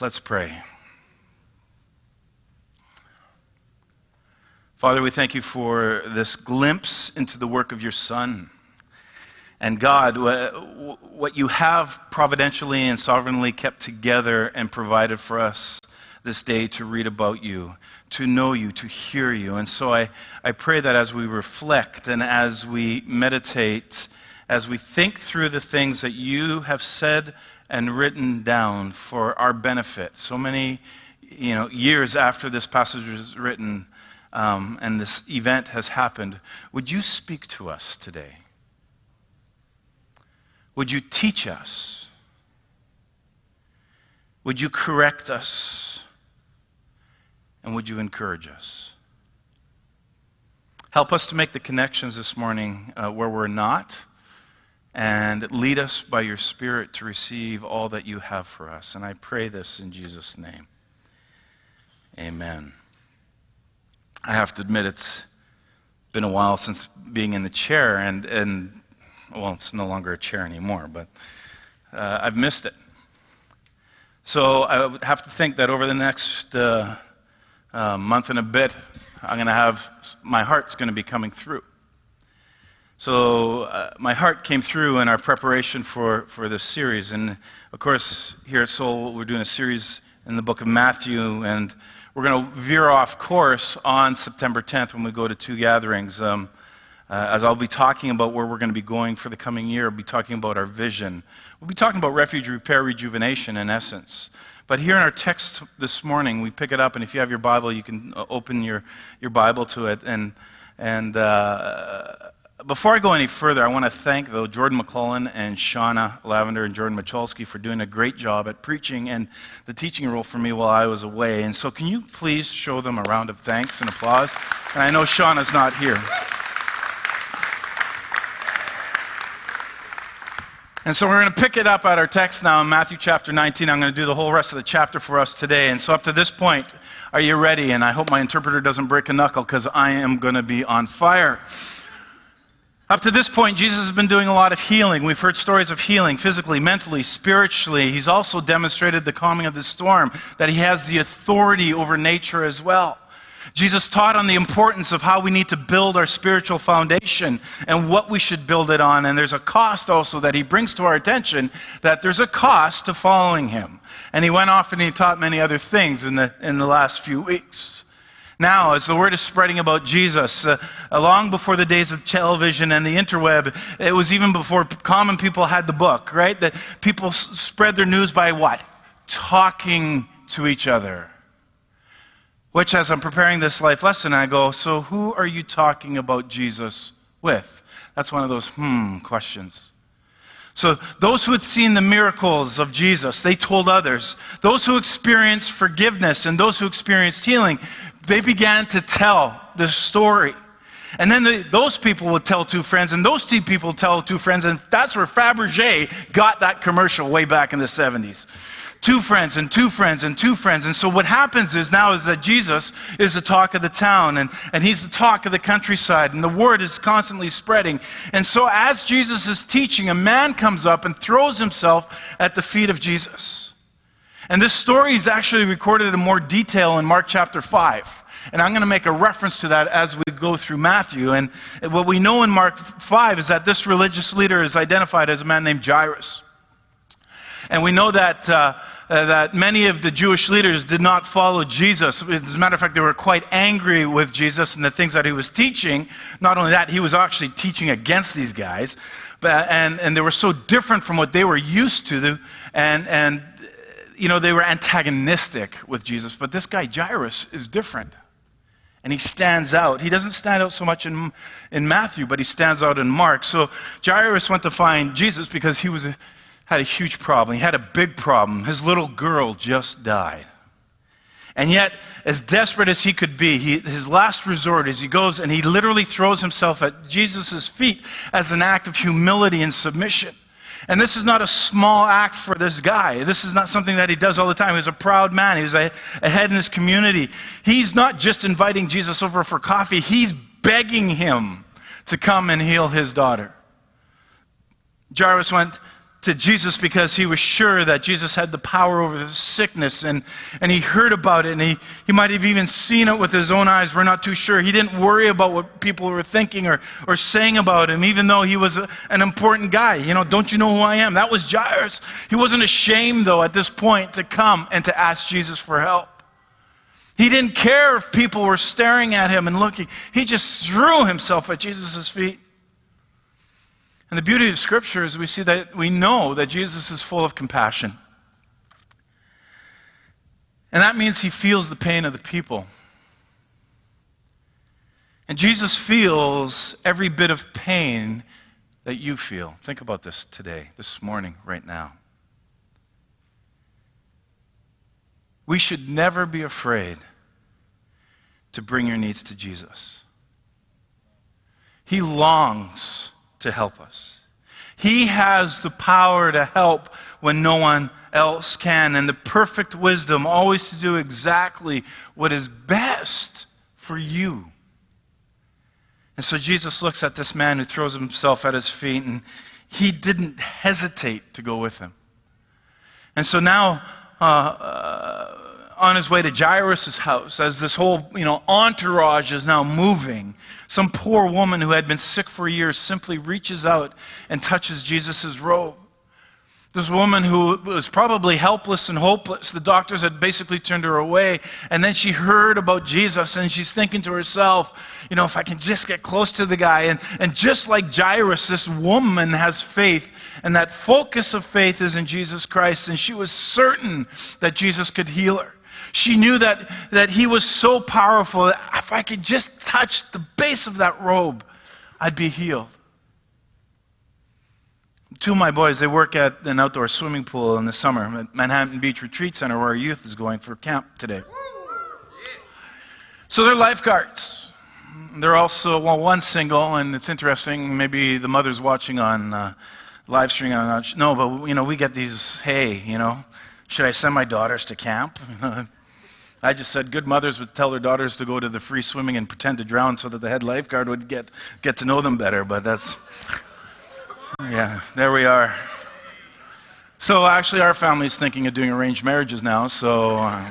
Let's pray. Father, we thank you for this glimpse into the work of your Son. And God, what you have providentially and sovereignly kept together and provided for us this day to read about you, to know you, to hear you. And so I, I pray that as we reflect and as we meditate, as we think through the things that you have said and written down for our benefit, so many you know, years after this passage was written um, and this event has happened, would you speak to us today? Would you teach us? Would you correct us? And would you encourage us? Help us to make the connections this morning uh, where we're not, and lead us by your Spirit to receive all that you have for us. And I pray this in Jesus' name. Amen. I have to admit, it's been a while since being in the chair, and, and well, it's no longer a chair anymore, but uh, I've missed it. So I would have to think that over the next uh, uh, month and a bit, I'm going to have my heart's going to be coming through. So uh, my heart came through in our preparation for, for this series. And of course, here at Soul, we're doing a series in the book of Matthew, and we're going to veer off course on September 10th when we go to two gatherings. Um, uh, as I'll be talking about where we're going to be going for the coming year, I'll be talking about our vision. We'll be talking about refuge, repair, rejuvenation in essence. But here in our text this morning, we pick it up, and if you have your Bible, you can uh, open your, your Bible to it. And, and uh, before I go any further, I want to thank, though, Jordan McClellan and Shauna Lavender and Jordan Macholsky for doing a great job at preaching and the teaching role for me while I was away. And so, can you please show them a round of thanks and applause? And I know Shauna's not here. And so we're going to pick it up at our text now in Matthew chapter 19. I'm going to do the whole rest of the chapter for us today. And so up to this point, are you ready? And I hope my interpreter doesn't break a knuckle because I am going to be on fire. Up to this point, Jesus has been doing a lot of healing. We've heard stories of healing physically, mentally, spiritually. He's also demonstrated the calming of the storm, that he has the authority over nature as well. Jesus taught on the importance of how we need to build our spiritual foundation and what we should build it on. And there's a cost also that he brings to our attention that there's a cost to following him. And he went off and he taught many other things in the, in the last few weeks. Now, as the word is spreading about Jesus, uh, long before the days of television and the interweb, it was even before common people had the book, right? That people s- spread their news by what? Talking to each other. Which, as I'm preparing this life lesson, I go, So who are you talking about Jesus with? That's one of those hmm questions. So, those who had seen the miracles of Jesus, they told others. Those who experienced forgiveness and those who experienced healing, they began to tell the story. And then the, those people would tell two friends, and those two people tell two friends, and that's where Fabergé got that commercial way back in the 70s two friends and two friends and two friends. And so what happens is now is that Jesus is the talk of the town and, and he's the talk of the countryside and the word is constantly spreading. And so as Jesus is teaching, a man comes up and throws himself at the feet of Jesus. And this story is actually recorded in more detail in Mark chapter 5. And I'm going to make a reference to that as we go through Matthew. And what we know in Mark 5 is that this religious leader is identified as a man named Jairus. And we know that, uh, uh, that many of the Jewish leaders did not follow Jesus. As a matter of fact, they were quite angry with Jesus and the things that he was teaching. Not only that, he was actually teaching against these guys. But, and, and they were so different from what they were used to. And, and, you know, they were antagonistic with Jesus. But this guy, Jairus, is different. And he stands out. He doesn't stand out so much in, in Matthew, but he stands out in Mark. So Jairus went to find Jesus because he was a, had a huge problem. He had a big problem. His little girl just died. And yet, as desperate as he could be, he, his last resort is he goes and he literally throws himself at Jesus' feet as an act of humility and submission. And this is not a small act for this guy. This is not something that he does all the time. He's a proud man. He was a, head in his community. He's not just inviting Jesus over for coffee, he's begging him to come and heal his daughter. Jairus went to Jesus because he was sure that Jesus had the power over the sickness and, and he heard about it and he, he might have even seen it with his own eyes. We're not too sure. He didn't worry about what people were thinking or, or saying about him, even though he was a, an important guy. You know, don't you know who I am? That was Jairus. He wasn't ashamed, though, at this point to come and to ask Jesus for help. He didn't care if people were staring at him and looking. He just threw himself at Jesus' feet. And the beauty of Scripture is we see that we know that Jesus is full of compassion. And that means he feels the pain of the people. And Jesus feels every bit of pain that you feel. Think about this today, this morning, right now. We should never be afraid to bring your needs to Jesus. He longs to help us. He has the power to help when no one else can, and the perfect wisdom always to do exactly what is best for you. And so Jesus looks at this man who throws himself at his feet, and he didn't hesitate to go with him. And so now, uh, uh, on his way to Jairus' house, as this whole you know, entourage is now moving, some poor woman who had been sick for years simply reaches out and touches Jesus' robe. This woman who was probably helpless and hopeless, the doctors had basically turned her away. And then she heard about Jesus and she's thinking to herself, you know, if I can just get close to the guy. And, and just like Jairus, this woman has faith. And that focus of faith is in Jesus Christ. And she was certain that Jesus could heal her. She knew that, that he was so powerful that if I could just touch the base of that robe, I'd be healed. Two of my boys, they work at an outdoor swimming pool in the summer at Manhattan Beach Retreat Center where our youth is going for camp today. So they're lifeguards. They're also, well, one single, and it's interesting, maybe the mother's watching on uh, live streaming. No, but, you know, we get these, hey, you know, should I send my daughters to camp? I just said good mothers would tell their daughters to go to the free swimming and pretend to drown so that the head lifeguard would get, get to know them better, but that's, yeah, there we are. So actually, our family's thinking of doing arranged marriages now, so. Uh,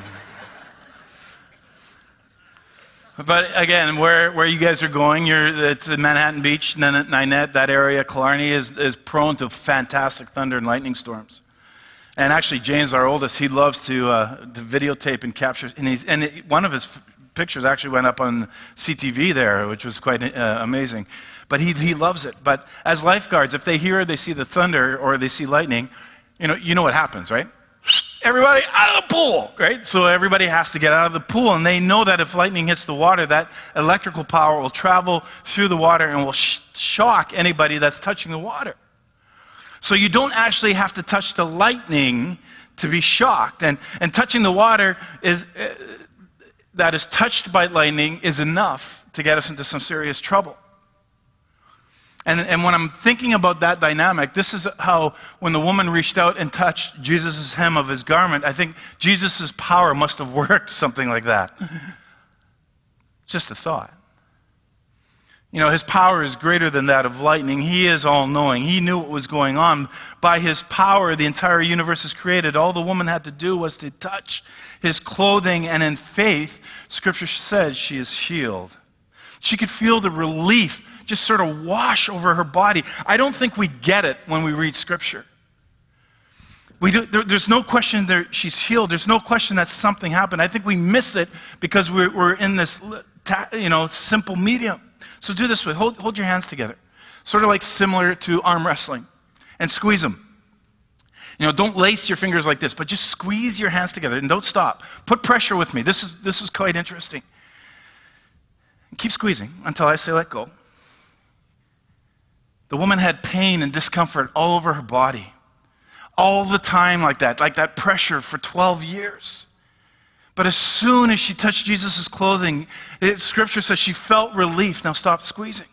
but again, where, where you guys are going, you're at Manhattan Beach, Ninette, that area, Killarney, is, is prone to fantastic thunder and lightning storms. And actually, James, our oldest, he loves to, uh, to videotape and capture. And, he's, and it, one of his f- pictures actually went up on CTV there, which was quite uh, amazing. But he, he loves it. But as lifeguards, if they hear, they see the thunder or they see lightning, you know, you know what happens, right? Everybody out of the pool, right? So everybody has to get out of the pool, and they know that if lightning hits the water, that electrical power will travel through the water and will sh- shock anybody that's touching the water. So you don't actually have to touch the lightning to be shocked. And, and touching the water is, uh, that is touched by lightning is enough to get us into some serious trouble. And, and when I'm thinking about that dynamic, this is how, when the woman reached out and touched Jesus' hem of his garment, I think Jesus' power must have worked something like that. Just a thought. You know, his power is greater than that of lightning. He is all knowing. He knew what was going on. By his power, the entire universe is created. All the woman had to do was to touch his clothing, and in faith, Scripture says she is healed. She could feel the relief just sort of wash over her body. I don't think we get it when we read Scripture. We do, there, there's no question that she's healed. There's no question that something happened. I think we miss it because we're, we're in this you know, simple medium. So do this with hold, hold your hands together, sort of like similar to arm wrestling, and squeeze them. You know, don't lace your fingers like this, but just squeeze your hands together and don't stop. Put pressure with me. This is, this is quite interesting. Keep squeezing until I say let go. The woman had pain and discomfort all over her body, all the time like that, like that pressure for 12 years. But as soon as she touched Jesus' clothing, it, scripture says she felt relief. Now stop squeezing.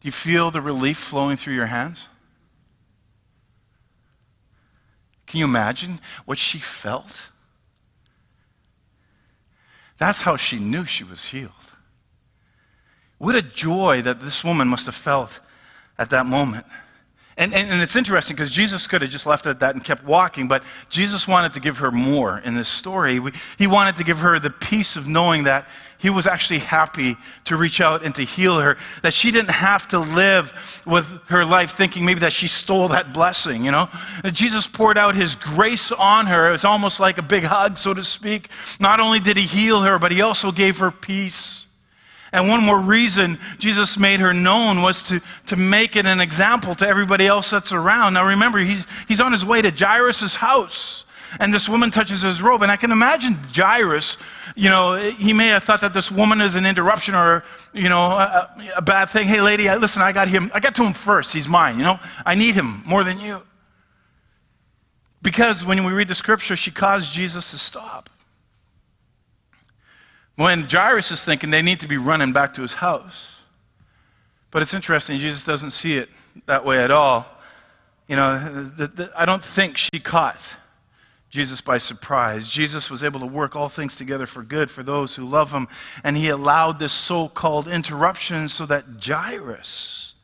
Do you feel the relief flowing through your hands? Can you imagine what she felt? That's how she knew she was healed. What a joy that this woman must have felt at that moment. And, and, and, it's interesting because Jesus could have just left it at that and kept walking, but Jesus wanted to give her more in this story. He wanted to give her the peace of knowing that he was actually happy to reach out and to heal her, that she didn't have to live with her life thinking maybe that she stole that blessing, you know? Jesus poured out his grace on her. It was almost like a big hug, so to speak. Not only did he heal her, but he also gave her peace. And one more reason Jesus made her known was to, to make it an example to everybody else that's around. Now remember, he's, he's on his way to Jairus' house, and this woman touches his robe. And I can imagine Jairus, you know, he may have thought that this woman is an interruption or, you know, a, a bad thing. Hey, lady, listen, I got him, I got to him first. He's mine, you know. I need him more than you. Because when we read the scripture, she caused Jesus to stop. When Jairus is thinking they need to be running back to his house. But it's interesting, Jesus doesn't see it that way at all. You know, the, the, I don't think she caught Jesus by surprise. Jesus was able to work all things together for good for those who love him, and he allowed this so called interruption so that Jairus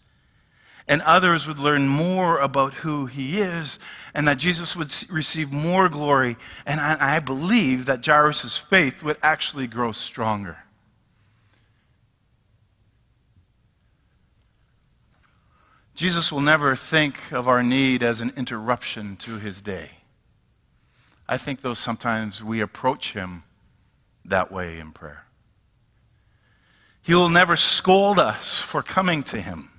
and others would learn more about who he is, and that Jesus would receive more glory. And I, I believe that Jairus' faith would actually grow stronger. Jesus will never think of our need as an interruption to his day. I think, though, sometimes we approach him that way in prayer. He will never scold us for coming to him.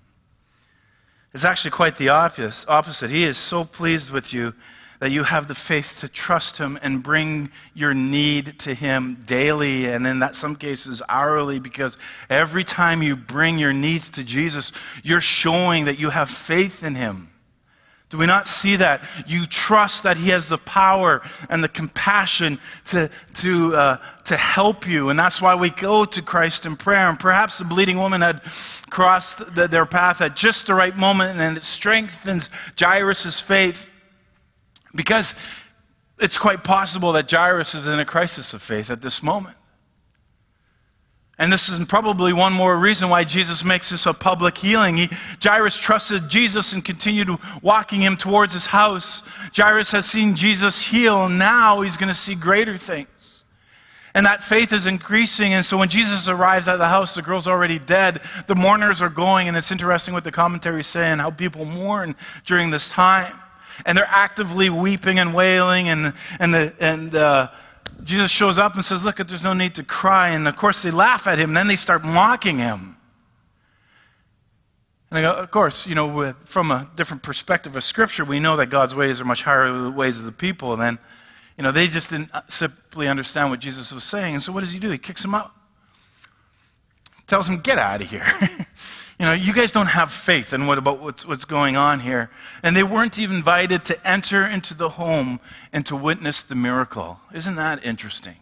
It's actually quite the opposite. He is so pleased with you that you have the faith to trust Him and bring your need to Him daily, and in that some cases hourly, because every time you bring your needs to Jesus, you're showing that you have faith in Him. Do we not see that? You trust that He has the power and the compassion to, to, uh, to help you. And that's why we go to Christ in prayer. And perhaps the bleeding woman had crossed the, their path at just the right moment, and it strengthens Jairus' faith because it's quite possible that Jairus is in a crisis of faith at this moment. And this is probably one more reason why Jesus makes this a public healing. He, Jairus trusted Jesus and continued walking him towards his house. Jairus has seen Jesus heal, and now he's going to see greater things. And that faith is increasing. And so when Jesus arrives at the house, the girl's already dead. The mourners are going, and it's interesting what the commentary is saying how people mourn during this time. And they're actively weeping and wailing, and, and, the, and uh, Jesus shows up and says, Look, there's no need to cry. And of course, they laugh at him. Then they start mocking him. And I go, Of course, you know, from a different perspective of Scripture, we know that God's ways are much higher than the ways of the people. And then, you know, they just didn't uh, simply understand what Jesus was saying. And so what does he do? He kicks him out. Tells him, Get out of here. You know, you guys don't have faith in what about what's, what's going on here. And they weren't even invited to enter into the home and to witness the miracle. Isn't that interesting?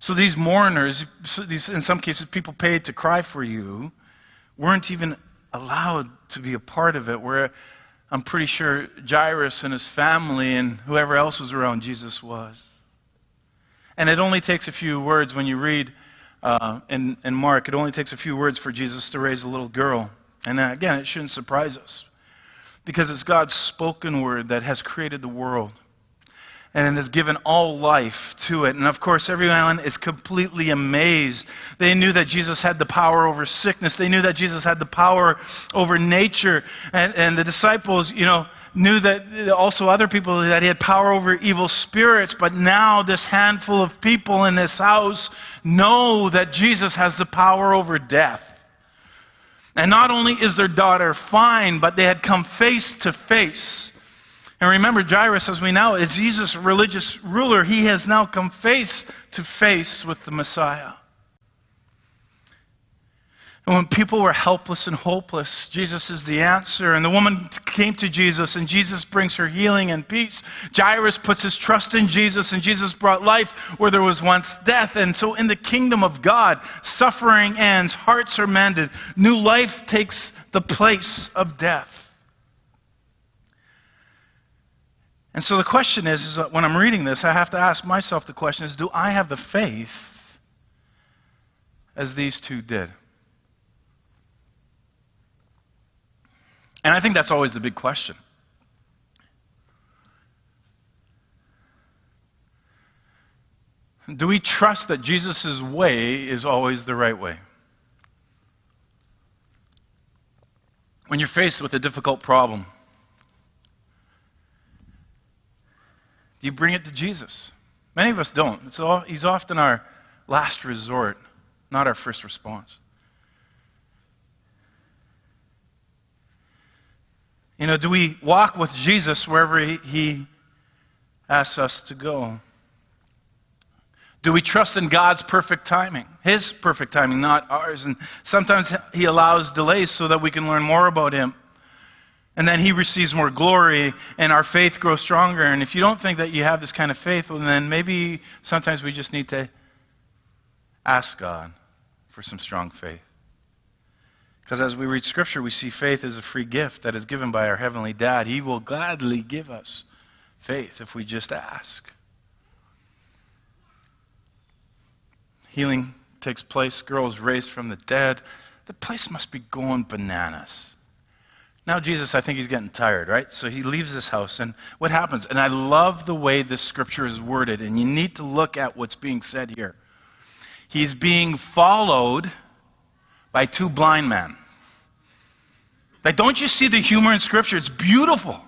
So these mourners, so these, in some cases, people paid to cry for you, weren't even allowed to be a part of it. Where I'm pretty sure Jairus and his family and whoever else was around Jesus was. And it only takes a few words when you read uh, in, in Mark, it only takes a few words for Jesus to raise a little girl. And again, it shouldn't surprise us because it's God's spoken word that has created the world and has given all life to it. And of course, everyone is completely amazed. They knew that Jesus had the power over sickness, they knew that Jesus had the power over nature. And, and the disciples, you know, knew that also other people that he had power over evil spirits, but now this handful of people in this house know that Jesus has the power over death. And not only is their daughter fine, but they had come face to face. And remember, Jairus, as we know, is Jesus' religious ruler. He has now come face to face with the Messiah. And when people were helpless and hopeless, Jesus is the answer. And the woman came to Jesus, and Jesus brings her healing and peace. Jairus puts his trust in Jesus, and Jesus brought life where there was once death. And so, in the kingdom of God, suffering ends, hearts are mended, new life takes the place of death. And so, the question is, is when I'm reading this, I have to ask myself the question is do I have the faith as these two did? And I think that's always the big question. Do we trust that Jesus' way is always the right way? When you're faced with a difficult problem, do you bring it to Jesus. Many of us don't. All, he's often our last resort, not our first response. You know, do we walk with Jesus wherever he, asks us to go? Do we trust in God's perfect timing? His perfect timing, not ours. And sometimes He allows delays so that we can learn more about Him. And then He receives more glory, and our faith grows stronger. And if you don't think that you have this kind of faith, well, then maybe sometimes we just need to ask God for some strong faith. Because as we read Scripture, we see faith as a free gift that is given by our Heavenly Dad. He will gladly give us faith if we just ask. Healing takes place, girls raised from the dead. The place must be going bananas. Now, Jesus, I think he's getting tired, right? So he leaves this house, and what happens? And I love the way this scripture is worded, and you need to look at what's being said here. He's being followed by two blind men. Like, don't you see the humor in scripture? It's beautiful.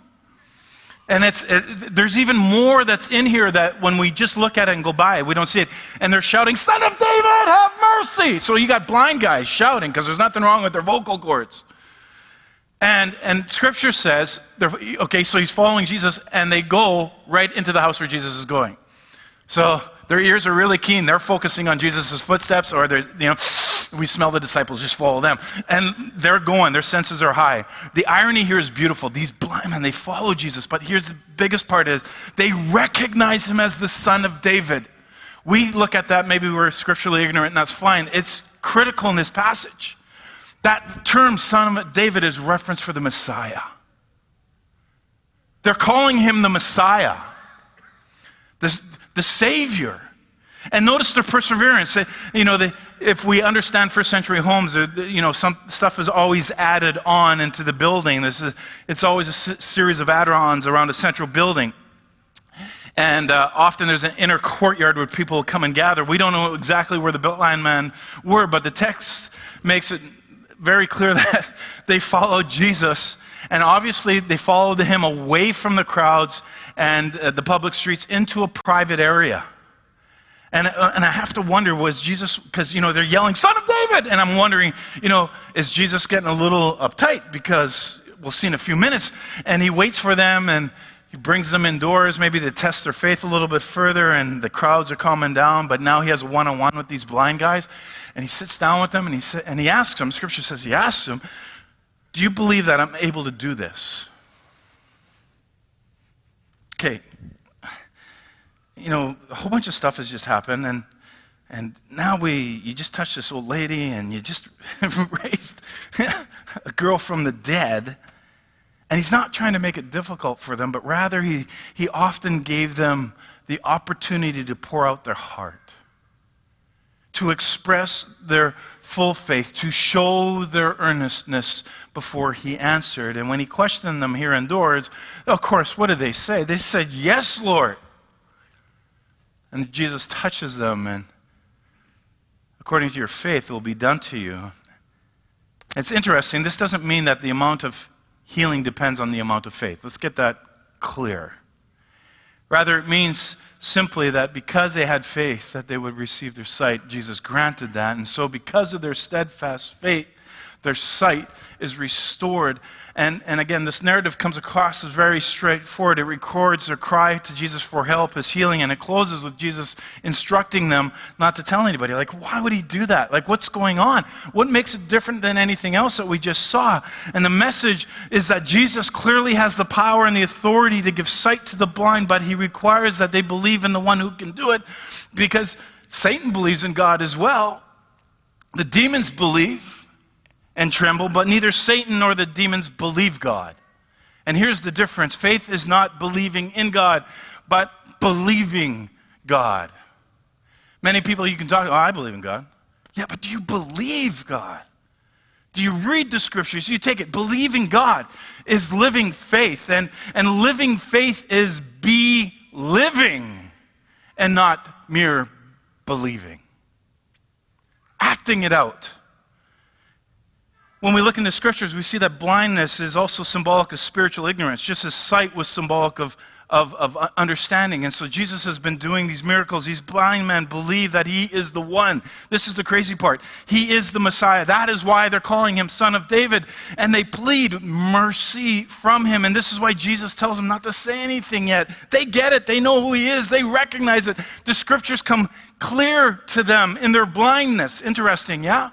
And it's, it, there's even more that's in here that when we just look at it and go by, we don't see it. And they're shouting, Son of David, have mercy. So you got blind guys shouting because there's nothing wrong with their vocal cords. And, and scripture says, okay, so he's following Jesus, and they go right into the house where Jesus is going. So their ears are really keen. They're focusing on Jesus' footsteps, or they're, you know, we smell the disciples, just follow them. And they're going, their senses are high. The irony here is beautiful. These blind men, they follow Jesus, but here's the biggest part is they recognize him as the son of David. We look at that, maybe we're scripturally ignorant, and that's fine. It's critical in this passage. That term, son of David, is reference for the Messiah. They're calling him the Messiah, the, the Savior. And notice their perseverance. You know, they, if we understand first century homes, you know, some stuff is always added on into the building. This is, it's always a series of add-ons around a central building. And uh, often there's an inner courtyard where people come and gather. We don't know exactly where the blind men were, but the text makes it very clear that they followed Jesus. And obviously, they followed him away from the crowds and uh, the public streets into a private area. And, uh, and I have to wonder, was Jesus, because, you know, they're yelling, Son of David! And I'm wondering, you know, is Jesus getting a little uptight? Because we'll see in a few minutes. And he waits for them and he brings them indoors, maybe to test their faith a little bit further. And the crowds are calming down. But now he has one on one with these blind guys. And he sits down with them and he, sa- and he asks them, Scripture says he asks them, Do you believe that I'm able to do this? Okay, you know, a whole bunch of stuff has just happened, and and now we, you just touched this old lady, and you just raised a girl from the dead. And he's not trying to make it difficult for them, but rather he, he often gave them the opportunity to pour out their heart, to express their full faith, to show their earnestness before he answered. And when he questioned them here indoors, of course, what did they say? They said, Yes, Lord. And Jesus touches them, and according to your faith, it will be done to you. It's interesting. This doesn't mean that the amount of healing depends on the amount of faith. Let's get that clear. Rather, it means simply that because they had faith that they would receive their sight, Jesus granted that. And so, because of their steadfast faith, their sight is restored. And, and again, this narrative comes across as very straightforward. It records their cry to Jesus for help, his healing, and it closes with Jesus instructing them not to tell anybody. Like, why would he do that? Like, what's going on? What makes it different than anything else that we just saw? And the message is that Jesus clearly has the power and the authority to give sight to the blind, but he requires that they believe in the one who can do it because Satan believes in God as well. The demons believe and tremble, but neither Satan nor the demons believe God. And here's the difference faith is not believing in God, but believing God. Many people you can talk, oh, I believe in God. Yeah, but do you believe God? Do you read the scriptures? You take it. Believing God is living faith, and, and living faith is be living and not mere believing. Acting it out. When we look in the scriptures, we see that blindness is also symbolic of spiritual ignorance, just as sight was symbolic of, of, of understanding. And so Jesus has been doing these miracles. These blind men believe that he is the one. This is the crazy part. He is the Messiah. That is why they're calling him Son of David. And they plead mercy from him. And this is why Jesus tells them not to say anything yet. They get it. They know who he is. They recognize it. The scriptures come clear to them in their blindness. Interesting, yeah?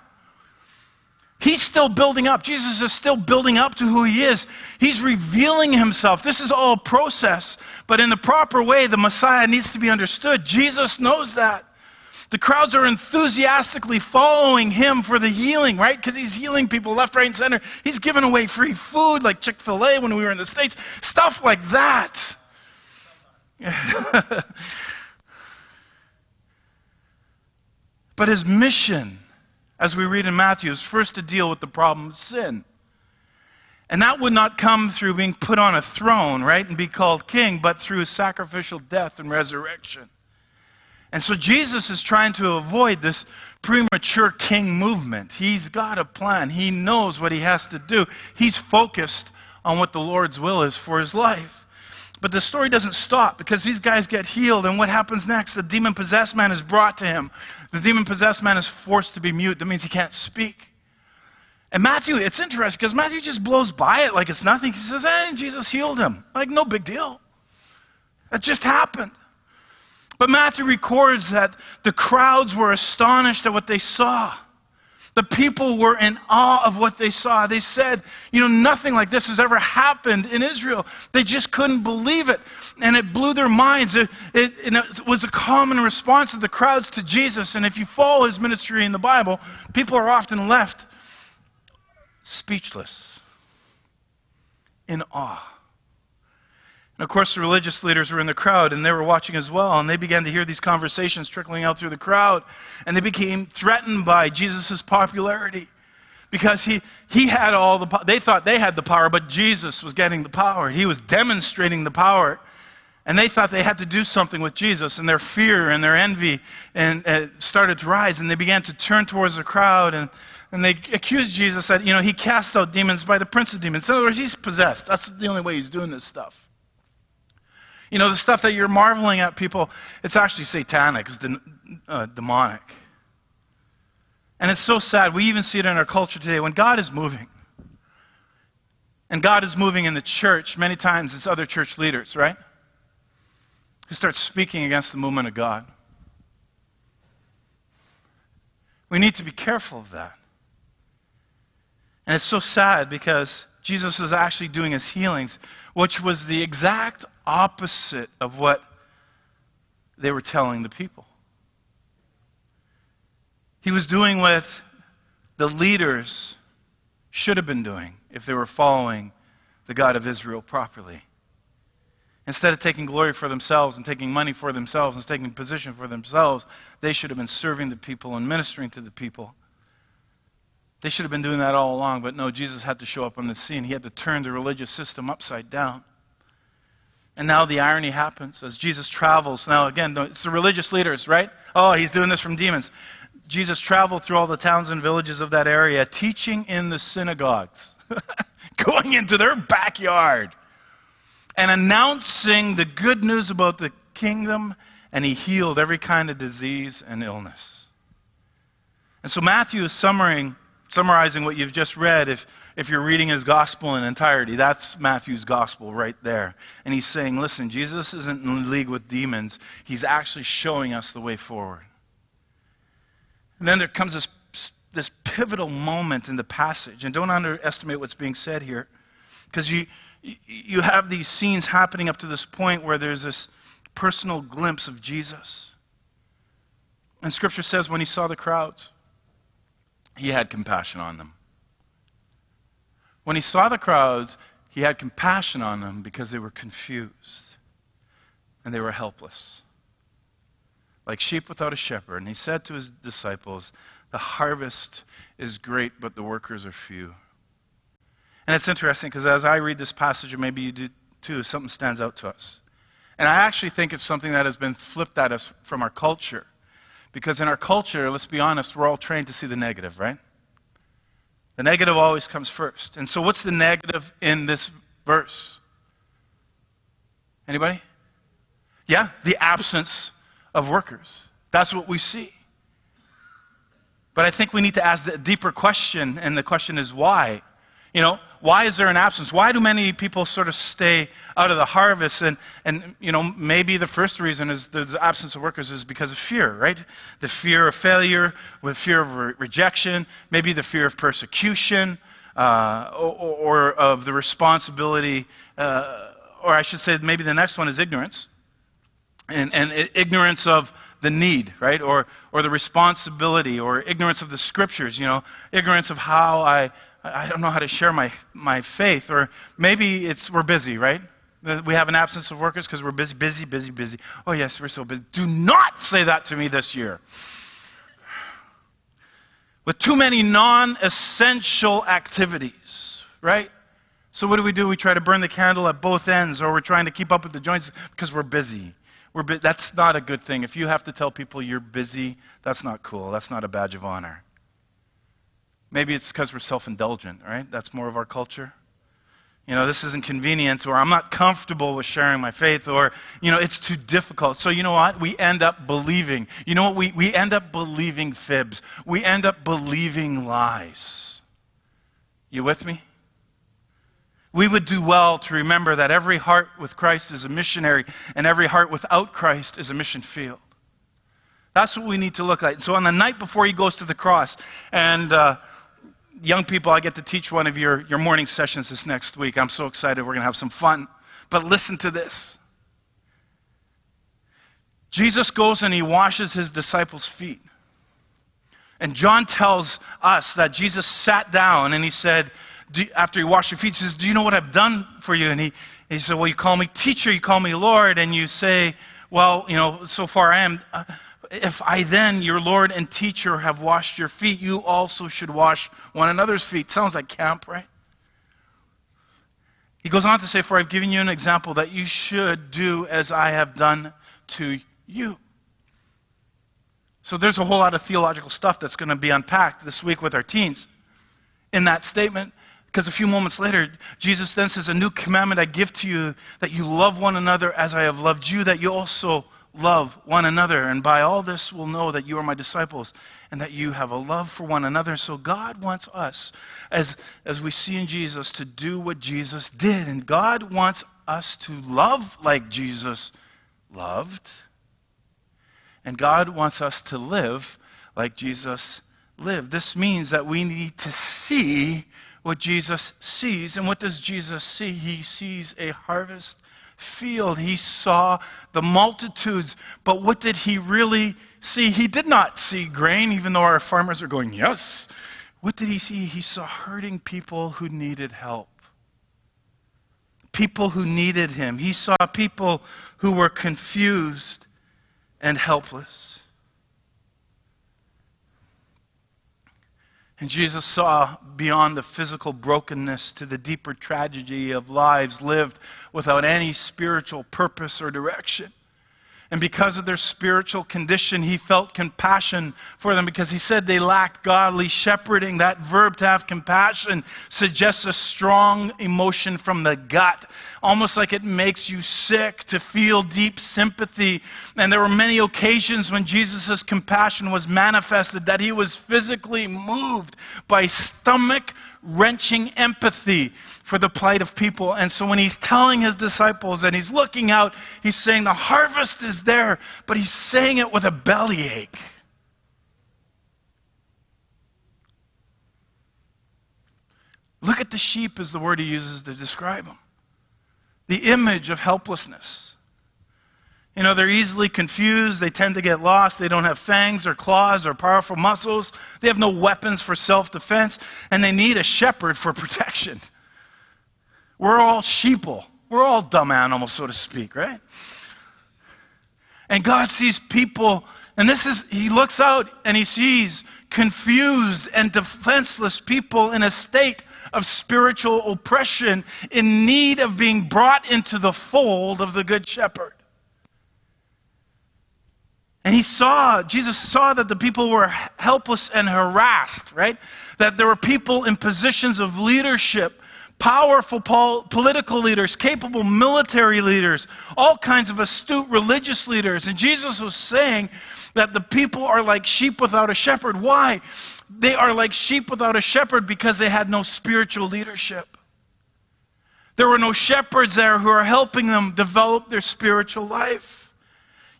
He's still building up. Jesus is still building up to who he is. He's revealing himself. This is all a process, but in the proper way, the Messiah needs to be understood. Jesus knows that. The crowds are enthusiastically following him for the healing, right? Because he's healing people left, right, and center. He's giving away free food like Chick fil A when we were in the States, stuff like that. but his mission as we read in Matthew, is first to deal with the problem of sin. And that would not come through being put on a throne, right, and be called king, but through sacrificial death and resurrection. And so Jesus is trying to avoid this premature king movement. He's got a plan, he knows what he has to do. He's focused on what the Lord's will is for his life. But the story doesn't stop because these guys get healed, and what happens next? The demon possessed man is brought to him. The demon possessed man is forced to be mute. That means he can't speak. And Matthew, it's interesting because Matthew just blows by it like it's nothing. He says, "Hey, Jesus healed him. Like, no big deal. That just happened. But Matthew records that the crowds were astonished at what they saw. The people were in awe of what they saw. They said, you know, nothing like this has ever happened in Israel. They just couldn't believe it. And it blew their minds. It, it, it, was a common response of the crowds to Jesus. And if you follow his ministry in the Bible, people are often left speechless, in awe. And of course, the religious leaders were in the crowd and they were watching as well. And they began to hear these conversations trickling out through the crowd. And they became threatened by Jesus' popularity because he, he had all the They thought they had the power, but Jesus was getting the power. He was demonstrating the power. And they thought they had to do something with Jesus. And their fear and their envy and, uh, started to rise. And they began to turn towards the crowd. And, and they accused Jesus that, you know, he casts out demons by the prince of demons. In other words, he's possessed. That's the only way he's doing this stuff. You know, the stuff that you're marveling at, people, it's actually satanic, it's de- uh, demonic. And it's so sad. We even see it in our culture today. When God is moving, and God is moving in the church, many times it's other church leaders, right? Who start speaking against the movement of God. We need to be careful of that. And it's so sad because Jesus was actually doing his healings, which was the exact opposite of what they were telling the people. He was doing what the leaders should have been doing if they were following the God of Israel properly. Instead of taking glory for themselves and taking money for themselves and taking position for themselves, they should have been serving the people and ministering to the people. They should have been doing that all along, but no, Jesus had to show up on the scene. He had to turn the religious system upside down. And now the irony happens as Jesus travels. Now, again, it's the religious leaders, right? Oh, he's doing this from demons. Jesus traveled through all the towns and villages of that area, teaching in the synagogues, going into their backyard, and announcing the good news about the kingdom, and he healed every kind of disease and illness. And so Matthew is summarizing, summarizing what you've just read. If if you're reading his gospel in entirety, that's Matthew's gospel right there. And he's saying, listen, Jesus isn't in league with demons, he's actually showing us the way forward. And then there comes this, this pivotal moment in the passage. And don't underestimate what's being said here, because you, you have these scenes happening up to this point where there's this personal glimpse of Jesus. And scripture says when he saw the crowds, he had compassion on them. When he saw the crowds, he had compassion on them because they were confused and they were helpless, like sheep without a shepherd. And he said to his disciples, The harvest is great, but the workers are few. And it's interesting because as I read this passage, or maybe you do too, something stands out to us. And I actually think it's something that has been flipped at us from our culture. Because in our culture, let's be honest, we're all trained to see the negative, right? The negative always comes first. And so, what's the negative in this verse? Anybody? Yeah, the absence of workers. That's what we see. But I think we need to ask a deeper question, and the question is why? You know, why is there an absence? Why do many people sort of stay out of the harvest? And, and you know, maybe the first reason is the absence of workers is because of fear, right? The fear of failure, the fear of re- rejection, maybe the fear of persecution, uh, or, or, of the responsibility, uh, or I should say, maybe the next one is ignorance. And, and ignorance of the need, right? Or, or the responsibility, or ignorance of the scriptures, you know, ignorance of how I, I don't know how to share my, my faith. Or maybe it's we're busy, right? We have an absence of workers because we're busy, busy, busy, busy. Oh, yes, we're so busy. Do not say that to me this year. With too many non essential activities, right? So, what do we do? We try to burn the candle at both ends, or we're trying to keep up with the joints because we're busy. We're bu- that's not a good thing. If you have to tell people you're busy, that's not cool. That's not a badge of honor. Maybe it's because we're self indulgent, right? That's more of our culture. You know, this isn't convenient, or I'm not comfortable with sharing my faith, or, you know, it's too difficult. So, you know what? We end up believing. You know what? We, we end up believing fibs. We end up believing lies. You with me? We would do well to remember that every heart with Christ is a missionary, and every heart without Christ is a mission field. That's what we need to look like. So, on the night before he goes to the cross, and uh, young people, I get to teach one of your, your morning sessions this next week. I'm so excited. We're going to have some fun. But listen to this Jesus goes and he washes his disciples' feet. And John tells us that Jesus sat down and he said, after he washed your feet, he says, Do you know what I've done for you? And he, he said, Well, you call me teacher, you call me Lord, and you say, Well, you know, so far I am. Uh, If I then, your Lord and teacher, have washed your feet, you also should wash one another's feet. Sounds like camp, right? He goes on to say, For I've given you an example that you should do as I have done to you. So there's a whole lot of theological stuff that's going to be unpacked this week with our teens in that statement. Because a few moments later, Jesus then says, A new commandment I give to you that you love one another as I have loved you, that you also love one another. And by all this, we'll know that you are my disciples and that you have a love for one another. So God wants us, as, as we see in Jesus, to do what Jesus did. And God wants us to love like Jesus loved. And God wants us to live like Jesus lived. This means that we need to see what Jesus sees. And what does Jesus see? He sees a harvest field. He saw the multitudes. But what did he really see? He did not see grain, even though our farmers are going, yes. What did he see? He saw hurting people who needed help. People who needed him. He saw people who were confused and helpless. And Jesus saw beyond the physical brokenness to the deeper tragedy of lives lived without any spiritual purpose or direction. And because of their spiritual condition, he felt compassion for them because he said they lacked godly shepherding. That verb to have compassion suggests a strong emotion from the gut, almost like it makes you sick to feel deep sympathy. And there were many occasions when Jesus' compassion was manifested that he was physically moved by stomach wrenching empathy for the plight of people. And so when he's telling his disciples and he's looking out, he's saying, The harvest is there, but he's saying it with a bellyache. Look at the sheep, is the word he uses to describe them. The image of helplessness. You know, they're easily confused. They tend to get lost. They don't have fangs or claws or powerful muscles. They have no weapons for self defense, and they need a shepherd for protection. We're all sheeple. We're all dumb animals, so to speak, right? And God sees people, and this is, He looks out and He sees confused and defenseless people in a state of spiritual oppression in need of being brought into the fold of the Good Shepherd. And he saw, Jesus saw that the people were helpless and harassed, right? That there were people in positions of leadership, powerful pol- political leaders, capable military leaders, all kinds of astute religious leaders. And Jesus was saying that the people are like sheep without a shepherd. Why? They are like sheep without a shepherd because they had no spiritual leadership. There were no shepherds there who are helping them develop their spiritual life.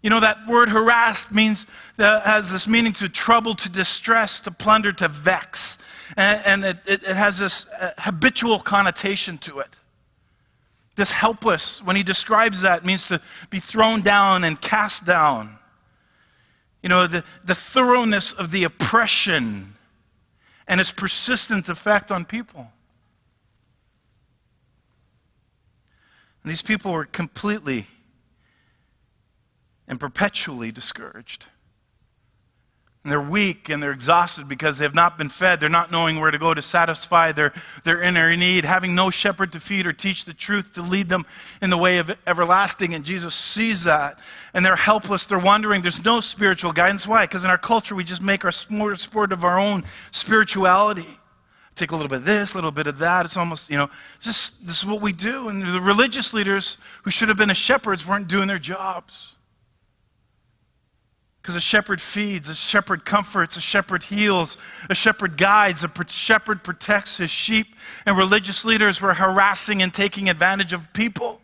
You know, that word harassed means, that has this meaning to trouble, to distress, to plunder, to vex. And, and it, it, it, has this uh, habitual connotation to it. This helpless, when he describes that, means to be thrown down and cast down. You know, the, the thoroughness of the oppression and its persistent effect on people. And these people were completely and perpetually discouraged. And they're weak and they're exhausted because they have not been fed. They're not knowing where to go to satisfy their, their inner need, having no shepherd to feed or teach the truth to lead them in the way of everlasting. And Jesus sees that. And they're helpless. They're wondering. There's no spiritual guidance. Why? Because in our culture, we just make our sport of our own spirituality. Take a little bit of this, a little bit of that. It's almost, you know, just this is what we do. And the religious leaders who should have been as shepherds weren't doing their jobs. Because a shepherd feeds, a shepherd comforts, a shepherd heals, a shepherd guides, a shepherd protects his sheep. And religious leaders were harassing and taking advantage of people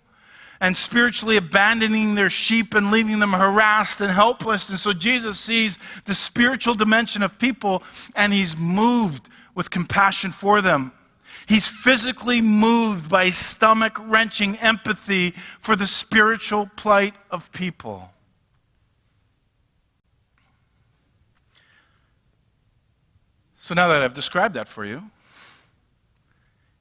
and spiritually abandoning their sheep and leaving them harassed and helpless. And so Jesus sees the spiritual dimension of people and he's moved with compassion for them. He's physically moved by stomach wrenching empathy for the spiritual plight of people. So now that I've described that for you,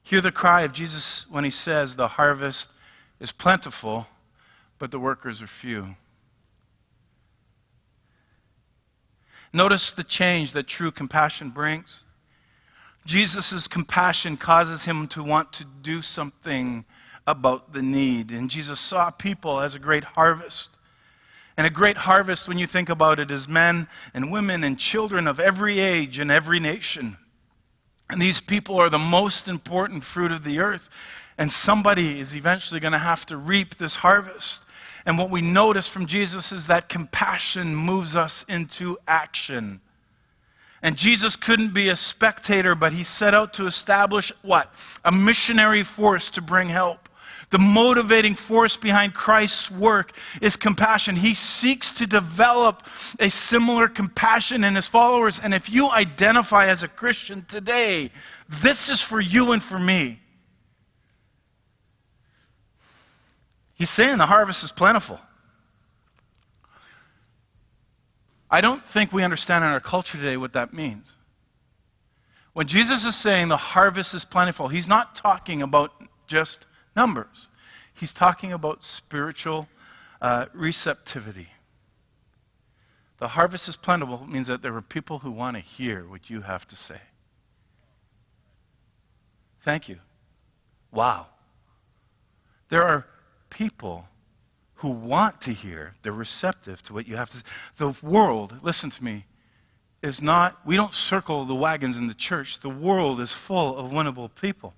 hear the cry of Jesus when he says, The harvest is plentiful, but the workers are few. Notice the change that true compassion brings. Jesus' compassion causes him to want to do something about the need. And Jesus saw people as a great harvest. And a great harvest, when you think about it, is men and women and children of every age and every nation. And these people are the most important fruit of the earth. And somebody is eventually going to have to reap this harvest. And what we notice from Jesus is that compassion moves us into action. And Jesus couldn't be a spectator, but he set out to establish what? A missionary force to bring help. The motivating force behind Christ's work is compassion. He seeks to develop a similar compassion in his followers. And if you identify as a Christian today, this is for you and for me. He's saying the harvest is plentiful. I don't think we understand in our culture today what that means. When Jesus is saying the harvest is plentiful, he's not talking about just numbers. He's talking about spiritual uh, receptivity. The harvest is plentiful means that there are people who want to hear what you have to say. Thank you. Wow. There are people who want to hear, they're receptive to what you have to say. The world, listen to me, is not, we don't circle the wagons in the church. The world is full of winnable people.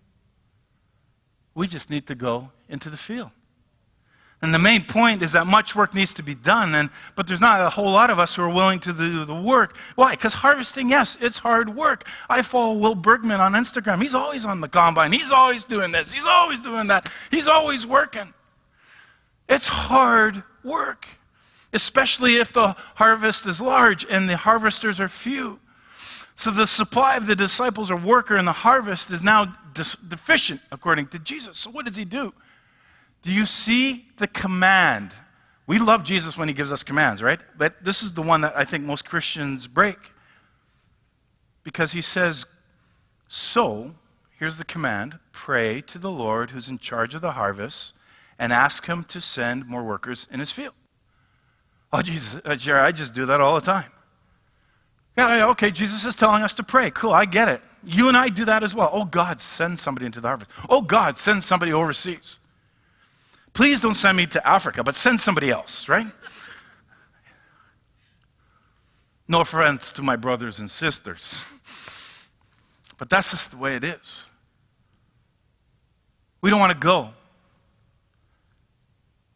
We just need to go into the field. And the main point is that much work needs to be done, and, but there's not a whole lot of us who are willing to do the work. Why? Because harvesting, yes, it's hard work. I follow Will Bergman on Instagram. He's always on the combine. He's always doing this. He's always doing that. He's always working. It's hard work, especially if the harvest is large and the harvesters are few. So the supply of the disciples or worker in the harvest is now deficient, according to Jesus. So what does he do? Do you see the command? We love Jesus when he gives us commands, right? But this is the one that I think most Christians break. Because he says, So, here's the command pray to the Lord who's in charge of the harvest and ask him to send more workers in his field. Oh, Jesus, uh, Jerry, I just do that all the time. Yeah, okay, Jesus is telling us to pray. Cool, I get it. You and I do that as well. Oh, God, send somebody into the harvest. Oh, God, send somebody overseas. Please don't send me to Africa, but send somebody else, right? No offense to my brothers and sisters. But that's just the way it is. We don't want to go.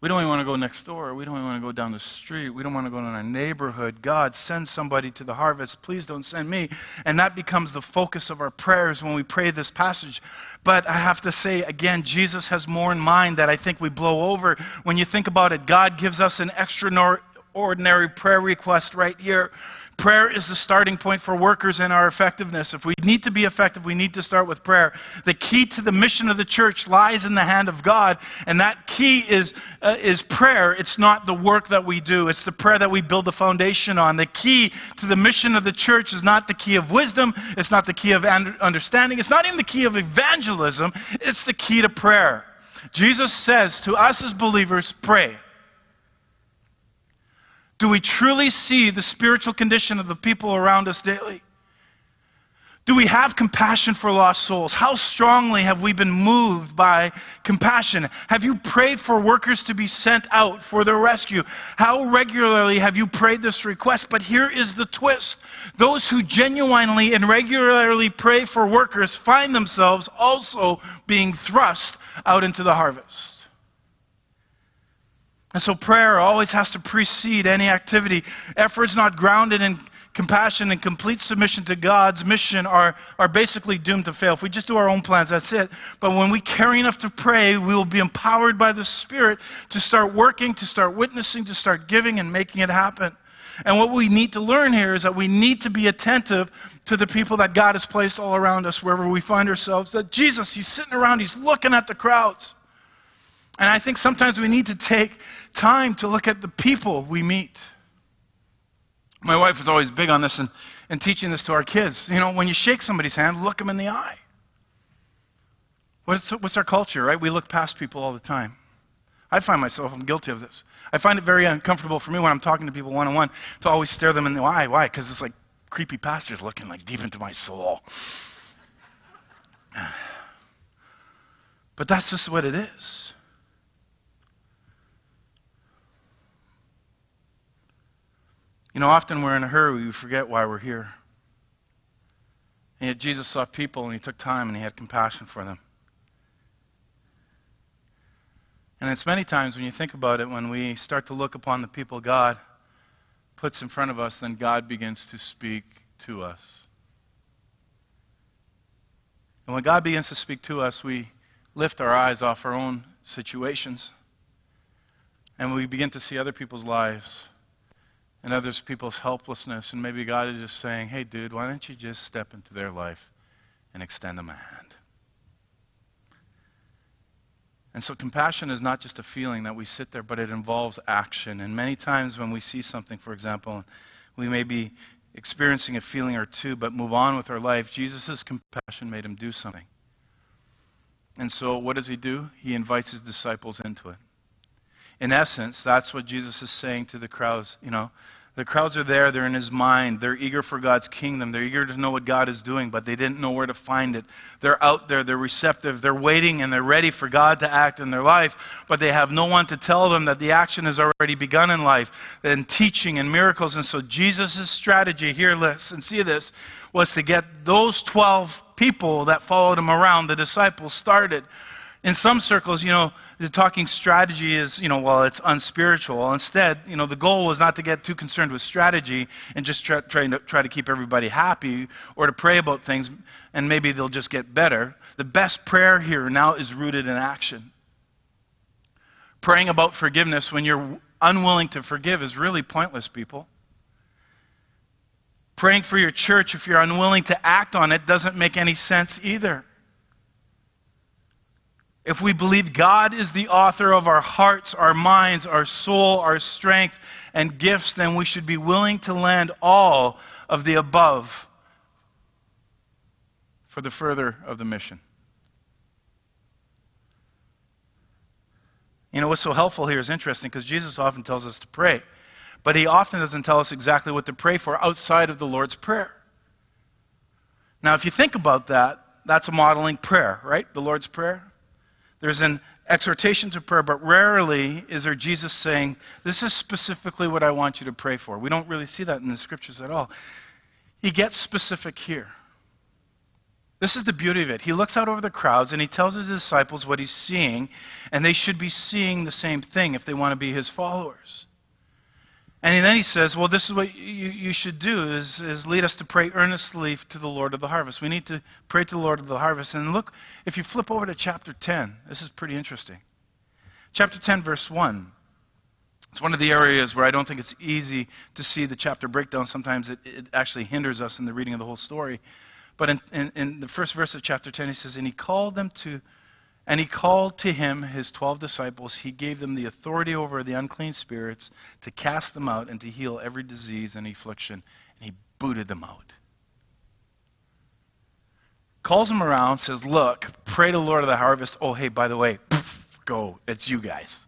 We don't even want to go next door. We don't even want to go down the street. We don't want to go in our neighborhood. God, send somebody to the harvest. Please don't send me. And that becomes the focus of our prayers when we pray this passage. But I have to say again, Jesus has more in mind that I think we blow over. When you think about it, God gives us an extraordinary prayer request right here Prayer is the starting point for workers and our effectiveness. If we need to be effective, we need to start with prayer. The key to the mission of the church lies in the hand of God, and that key is, uh, is prayer. It's not the work that we do, it's the prayer that we build the foundation on. The key to the mission of the church is not the key of wisdom, it's not the key of understanding, it's not even the key of evangelism, it's the key to prayer. Jesus says to us as believers, pray. Do we truly see the spiritual condition of the people around us daily? Do we have compassion for lost souls? How strongly have we been moved by compassion? Have you prayed for workers to be sent out for their rescue? How regularly have you prayed this request? But here is the twist those who genuinely and regularly pray for workers find themselves also being thrust out into the harvest. And so prayer always has to precede any activity. Efforts not grounded in compassion and complete submission to God's mission are, are basically doomed to fail. If we just do our own plans, that's it. But when we care enough to pray, we will be empowered by the Spirit to start working, to start witnessing, to start giving and making it happen. And what we need to learn here is that we need to be attentive to the people that God has placed all around us, wherever we find ourselves. That Jesus, He's sitting around, He's looking at the crowds. And I think sometimes we need to take time to look at the people we meet. My wife was always big on this and, and teaching this to our kids. You know, when you shake somebody's hand, look them in the eye. What's, what's our culture, right? We look past people all the time. I find myself, I'm guilty of this. I find it very uncomfortable for me when I'm talking to people one on one to always stare them in the eye. Why? Because it's like creepy pastors looking like deep into my soul. But that's just what it is. You know, often we're in a hurry, we forget why we're here. And yet Jesus saw people and he took time and he had compassion for them. And it's many times when you think about it, when we start to look upon the people God puts in front of us, then God begins to speak to us. And when God begins to speak to us, we lift our eyes off our own situations and we begin to see other people's lives and others people's helplessness. And maybe God is just saying, hey, dude, why don't you just step into their life and extend them a hand? And so compassion is not just a feeling that we sit there, but it involves action. And many times when we see something, for example, we may be experiencing a feeling or two, but move on with our life, Jesus' compassion made him do something. And so what does he do? He invites his disciples into it in essence, that's what Jesus is saying to the crowds. You know, the crowds are there, they're in his mind, they're eager for God's kingdom, they're eager to know what God is doing, but they didn't know where to find it. They're out there, they're receptive, they're waiting, and they're ready for God to act in their life, but they have no one to tell them that the action has already begun in life, and teaching and miracles. And so Jesus' strategy here, listen, see this, was to get those 12 people that followed him around, the disciples, started in some circles, you know, the talking strategy is, you know, well, it's unspiritual. Instead, you know, the goal was not to get too concerned with strategy and just try, try, to, try to keep everybody happy or to pray about things and maybe they'll just get better. The best prayer here now is rooted in action. Praying about forgiveness when you're unwilling to forgive is really pointless, people. Praying for your church if you're unwilling to act on it doesn't make any sense either. If we believe God is the author of our hearts, our minds, our soul, our strength, and gifts, then we should be willing to lend all of the above for the further of the mission. You know, what's so helpful here is interesting because Jesus often tells us to pray. but he often doesn't tell us exactly what to pray for outside of the Lord's Prayer. Now, if you think about that, that's a modeling prayer, right? The Lord's Prayer. There's an exhortation to prayer, but rarely is there Jesus saying, This is specifically what I want you to pray for. We don't really see that in the scriptures at all. He gets specific here. This is the beauty of it. He looks out over the crowds and he tells his disciples what he's seeing, and they should be seeing the same thing if they want to be his followers. And then he says, well, this is what you, you should do, is, is lead us to pray earnestly to the Lord of the harvest. We need to pray to the Lord of the harvest. And look, if you flip over to chapter 10, this is pretty interesting. Chapter 10, verse 1. It's one of the areas where I don't think it's easy to see the chapter breakdown. Sometimes it, it actually hinders us in the reading of the whole story. But in, in, in the first verse of chapter 10, he says, And he called them to and he called to him his twelve disciples. He gave them the authority over the unclean spirits to cast them out and to heal every disease and affliction. And he booted them out. Calls them around, says, Look, pray to the Lord of the harvest. Oh, hey, by the way, poof, go. It's you guys.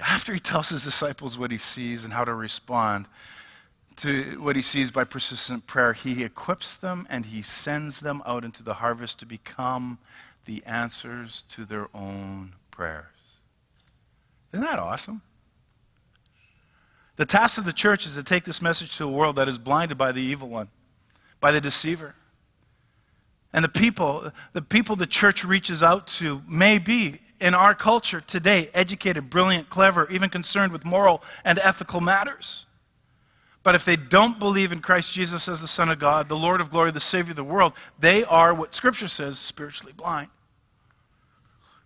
After he tells his disciples what he sees and how to respond, to what he sees by persistent prayer, he equips them and he sends them out into the harvest to become the answers to their own prayers. Isn't that awesome? The task of the church is to take this message to a world that is blinded by the evil one, by the deceiver. And the people, the people the church reaches out to may be in our culture today educated, brilliant, clever, even concerned with moral and ethical matters. But if they don't believe in Christ Jesus as the Son of God, the Lord of glory, the Savior of the world, they are what Scripture says spiritually blind.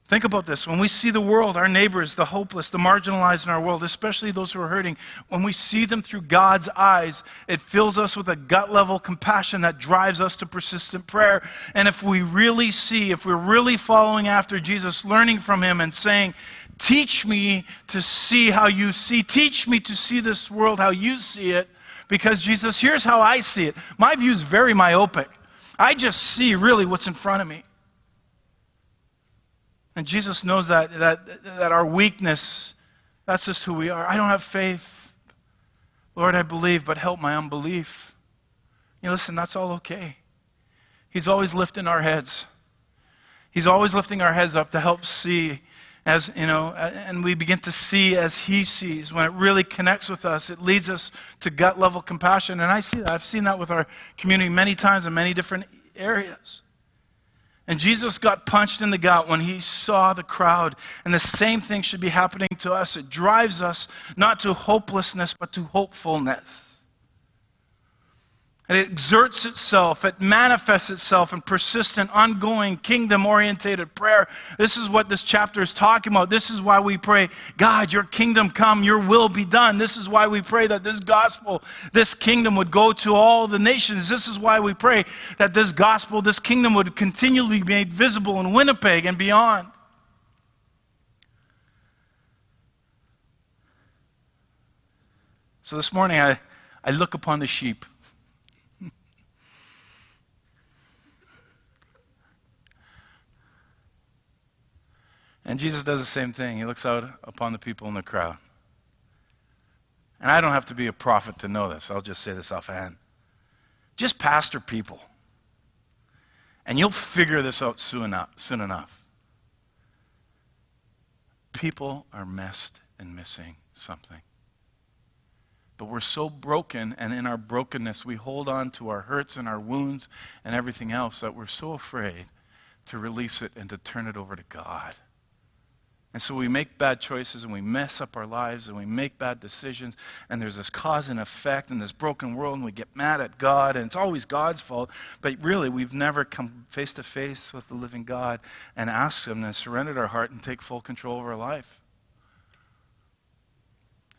Think about this. When we see the world, our neighbors, the hopeless, the marginalized in our world, especially those who are hurting, when we see them through God's eyes, it fills us with a gut level compassion that drives us to persistent prayer. And if we really see, if we're really following after Jesus, learning from Him and saying, Teach me to see how you see. Teach me to see this world how you see it. Because, Jesus, here's how I see it. My view is very myopic. I just see really what's in front of me. And Jesus knows that, that, that our weakness, that's just who we are. I don't have faith. Lord, I believe, but help my unbelief. You know, listen, that's all okay. He's always lifting our heads. He's always lifting our heads up to help see as you know and we begin to see as he sees. When it really connects with us it leads us to gut level compassion. And i see that. I've seen that with our community many times in many different areas. And jesus got punched in the gut when he saw the crowd. And the same thing should be happening to us. It drives us not to hopelessness but to hopefulness it exerts itself, it manifests itself in persistent, ongoing, kingdom orientated prayer. This is what this chapter is talking about. This is why we pray, God, your kingdom come, your will be done. This is why we pray that this gospel, this kingdom would go to all the nations. This is why we pray that this gospel, this kingdom would continually be made visible in Winnipeg and beyond. So this morning, I, I look upon the sheep. And Jesus does the same thing. He looks out upon the people in the crowd. And I don't have to be a prophet to know this. I'll just say this offhand. Just pastor people. And you'll figure this out soon enough. Soon enough. People are messed and missing something. But we're so broken, and in our brokenness, we hold on to our hurts and our wounds and everything else that we're so afraid to release it and to turn it over to God. And so we make bad choices and we mess up our lives and we make bad decisions and there's this cause and effect in this broken world and we get mad at God and it's always God's fault. But really, we've never come face to face with the living God and asked Him and surrendered our heart and take full control of our life.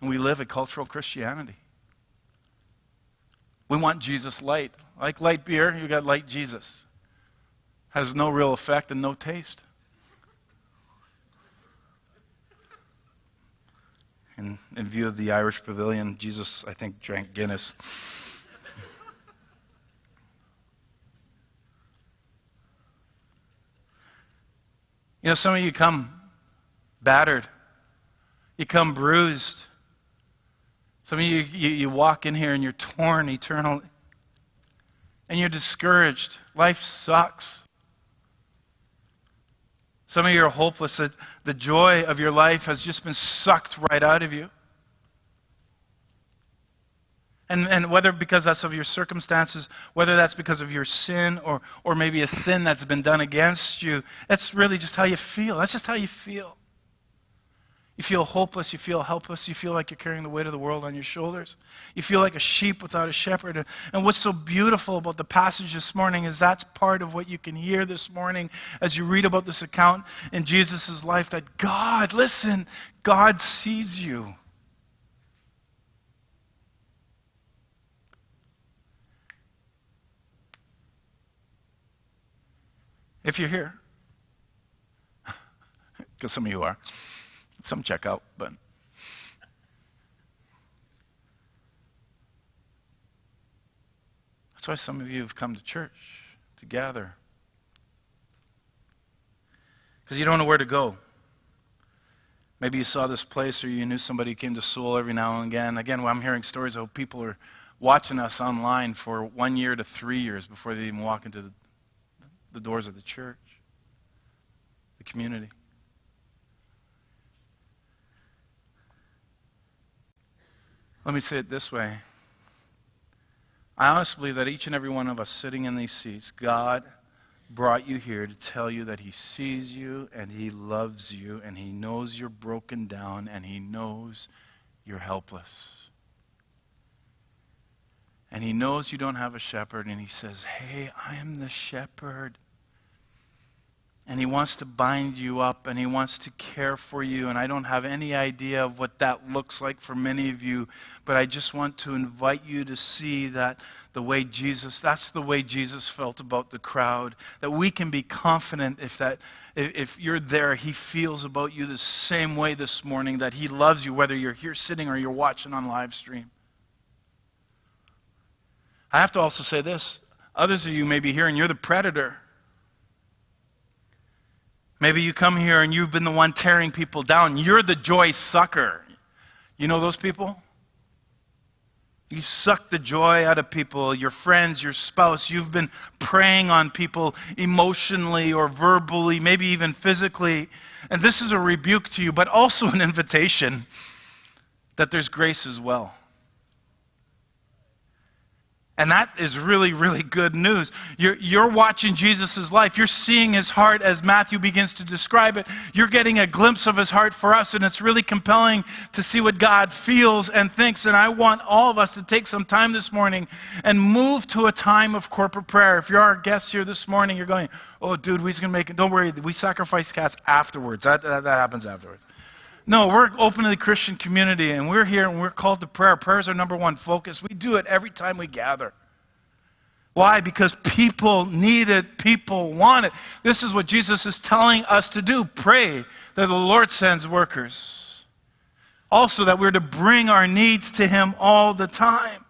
And we live a cultural Christianity. We want Jesus light. Like light beer, you got light Jesus. Has no real effect and no taste. In, in view of the Irish pavilion. Jesus, I think, drank Guinness. you know, some of you come battered You come bruised. Some of you, you, you walk in here and you're torn eternally. And you're discouraged. Life sucks. Some of you are hopeless. The, the joy of your life has just been sucked right out of you. And, and whether because that's of your circumstances, whether that's because of your sin or, or maybe a sin that's been done against you, that's really just how you feel. That's just how you feel. You feel hopeless. You feel helpless. You feel like you're carrying the weight of the world on your shoulders. You feel like a sheep without a shepherd. And what's so beautiful about the passage this morning is that's part of what you can hear this morning as you read about this account in Jesus' life that God, listen, God sees you. If you're here, because some of you are. Some check out, but. That's why some of you have come to church to gather. Because you don't know where to go. Maybe you saw this place or you knew somebody who came to Soul every now and again. Again, I'm hearing stories of people are watching us online for one year to three years before they even walk into the, the doors of the church, the community. Let me say it this way. I honestly believe that each and every one of us sitting in these seats, God brought you here to tell you that He sees you and He loves you and He knows you're broken down and He knows you're helpless. And He knows you don't have a shepherd and He says, Hey, I am the shepherd. And he wants to bind you up and he wants to care for you. And I don't have any idea of what that looks like for many of you, but I just want to invite you to see that the way Jesus, that's the way Jesus felt about the crowd. That we can be confident if that if you're there, he feels about you the same way this morning, that he loves you, whether you're here sitting or you're watching on live stream. I have to also say this. Others of you may be here and you're the predator. Maybe you come here and you've been the one tearing people down. You're the joy sucker. You know those people? You suck the joy out of people, your friends, your spouse. You've been preying on people emotionally or verbally, maybe even physically. And this is a rebuke to you, but also an invitation that there's grace as well. And that is really, really good news. You're, you're watching Jesus' life. You're seeing his heart as Matthew begins to describe it. You're getting a glimpse of his heart for us, and it's really compelling to see what God feels and thinks. And I want all of us to take some time this morning and move to a time of corporate prayer. If you're our guest here this morning, you're going, oh, dude, we're going to make it. Don't worry, we sacrifice cats afterwards. That, that, that happens afterwards. No, we're open to the Christian community and we're here and we're called to prayer. Prayer is our number one focus. We do it every time we gather. Why? Because people need it, people want it. This is what Jesus is telling us to do pray that the Lord sends workers. Also, that we're to bring our needs to Him all the time.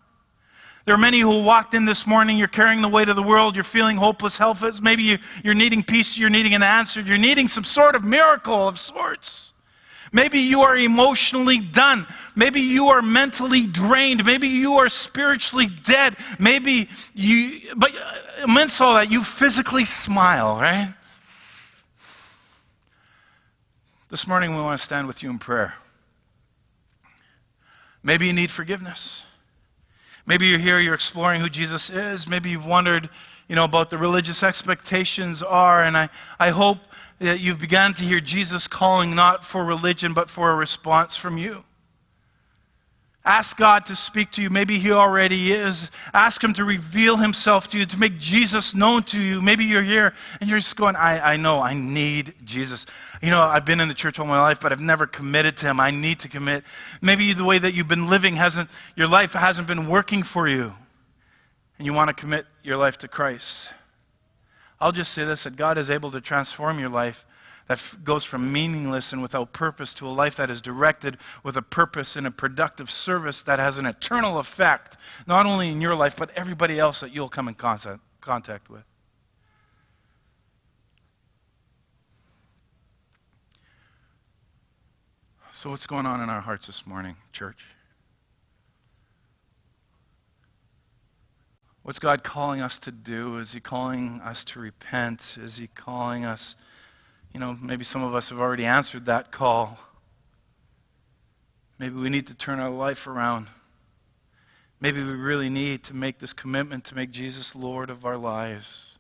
There are many who walked in this morning, you're carrying the weight of the world, you're feeling hopeless, helpless. Maybe you, are needing peace, you're needing an answer, you're needing some sort of miracle of sorts. Maybe you are emotionally done. Maybe you are mentally drained. Maybe you are spiritually dead. Maybe you, but uh, amidst all that, you physically smile, right? This morning, we want to stand with you in prayer. Maybe you need forgiveness. Maybe you're here, you're exploring who Jesus is. Maybe you've wondered, you know, about the religious expectations are. And I, I hope you've begun to hear Jesus calling not for religion, but for a response from you. Ask God to speak to you. Maybe He already is. Ask Him to reveal Himself to you, to make Jesus known to you. Maybe you're here and you're just going, I, I know, I need Jesus. You know, I've been in the church all my life, but I've never committed to Him. I need to commit. Maybe the way that you've been living hasn't, your life hasn't been working for you, and you want to commit your life to Christ. I'll just say this that God is able to transform your life that f- goes from meaningless and without purpose to a life that is directed with a purpose and a productive service that has an eternal effect, not only in your life, but everybody else that you'll come in contact, contact with. So, what's going on in our hearts this morning, church? What's God calling us to do? Is He calling us to repent? Is He calling us, you know, maybe some of us have already answered that call. Maybe we need to turn our life around. Maybe we really need to make this commitment to make Jesus Lord of our lives.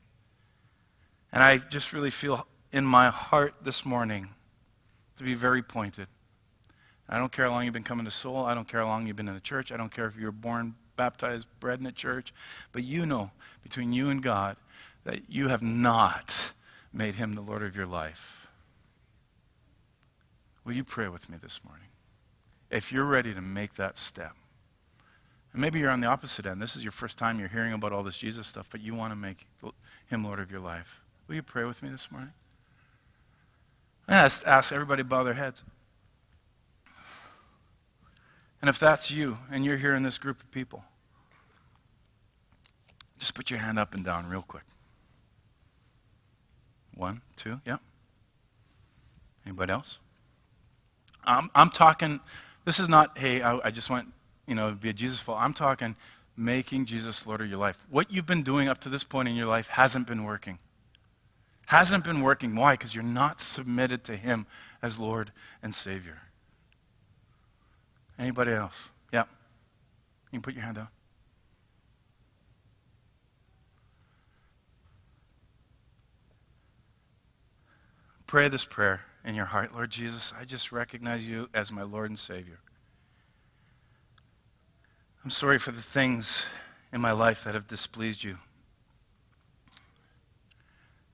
And I just really feel in my heart this morning to be very pointed. I don't care how long you've been coming to Soul. I don't care how long you've been in the church. I don't care if you were born baptized, bred in a church. But you know, between you and God, that you have not made him the Lord of your life. Will you pray with me this morning? If you're ready to make that step, and maybe you're on the opposite end. This is your first time you're hearing about all this Jesus stuff, but you want to make him Lord of your life. Will you pray with me this morning? I ask, ask everybody bow their heads. And if that's you and you're here in this group of people, just put your hand up and down real quick. One, two, yeah. Anybody else? I'm, I'm talking, this is not, hey, I, I just want, you know, to be a Jesus follower. I'm talking making Jesus Lord of your life. What you've been doing up to this point in your life hasn't been working. Hasn't been working. Why? Because you're not submitted to Him as Lord and Savior. Anybody else? Yeah. You can put your hand down. Pray this prayer in your heart Lord Jesus, I just recognize you as my Lord and Savior. I'm sorry for the things in my life that have displeased you.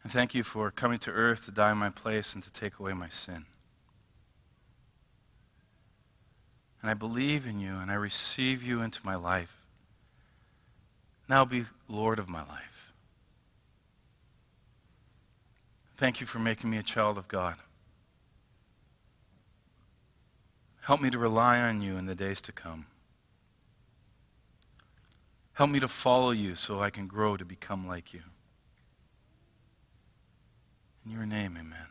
And thank you for coming to earth to die in my place and to take away my sin. And I believe in you and I receive you into my life. Now be Lord of my life. Thank you for making me a child of God. Help me to rely on you in the days to come. Help me to follow you so I can grow to become like you. In your name, amen.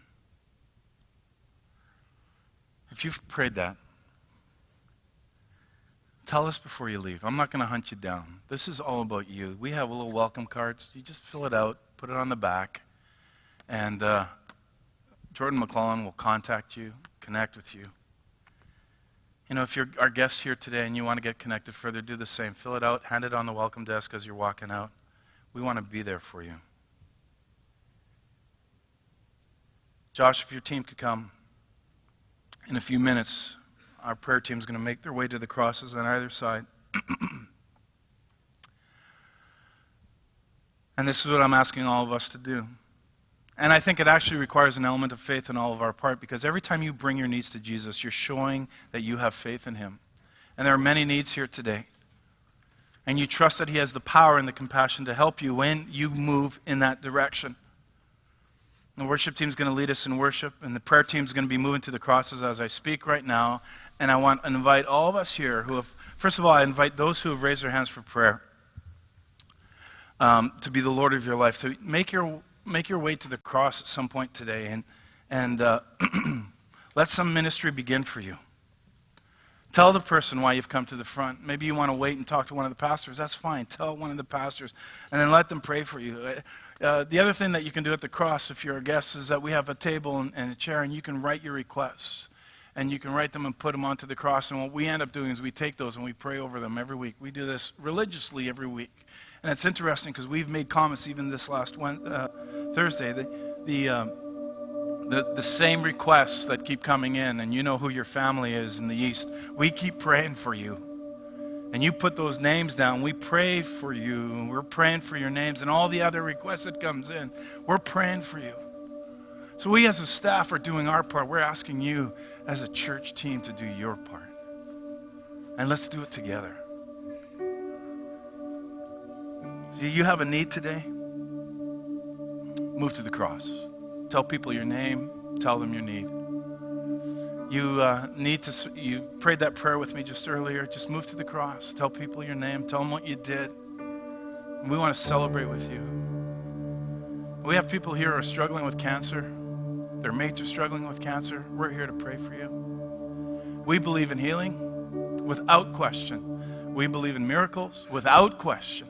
If you've prayed that, Tell us before you leave. I'm not going to hunt you down. This is all about you. We have a little welcome cards. You just fill it out, put it on the back, and uh, Jordan McClellan will contact you, connect with you. You know, if you're our guest here today and you want to get connected further, do the same. Fill it out, hand it on the welcome desk as you're walking out. We want to be there for you. Josh, if your team could come in a few minutes, our prayer team is going to make their way to the crosses on either side. and this is what I'm asking all of us to do. And I think it actually requires an element of faith on all of our part because every time you bring your needs to Jesus, you're showing that you have faith in Him. And there are many needs here today. And you trust that He has the power and the compassion to help you when you move in that direction. The worship team is going to lead us in worship, and the prayer team is going to be moving to the crosses as I speak right now. And I want to invite all of us here who have, first of all, I invite those who have raised their hands for prayer um, to be the Lord of your life, to make your, make your way to the cross at some point today, and, and uh, let some ministry begin for you. Tell the person why you've come to the front. Maybe you want to wait and talk to one of the pastors. That's fine. Tell one of the pastors, and then let them pray for you. Uh, the other thing that you can do at the cross, if you're a guest, is that we have a table and, and, a chair, and you can write your requests. And you can write them and put them onto the cross. And what we end up doing is we take those and we pray over them every week. We do this religiously every week. And it's interesting because we've made comments even this last uh, Thursday. The, the, um, the, the same requests that keep coming in, and you know who your family is in the East, we keep praying for you and you put those names down we pray for you we're praying for your names and all the other requests that comes in we're praying for you so we as a staff are doing our part we're asking you as a church team to do your part and let's do it together do you have a need today move to the cross tell people your name tell them your need you uh, need to, you prayed that prayer with me just earlier. Just move to the cross. Tell people your name. Tell them what you did. we want to celebrate with you. We have people here who are struggling with cancer. Their mates are struggling with cancer. We're here to pray for you. We believe in healing without question. We believe in miracles without question.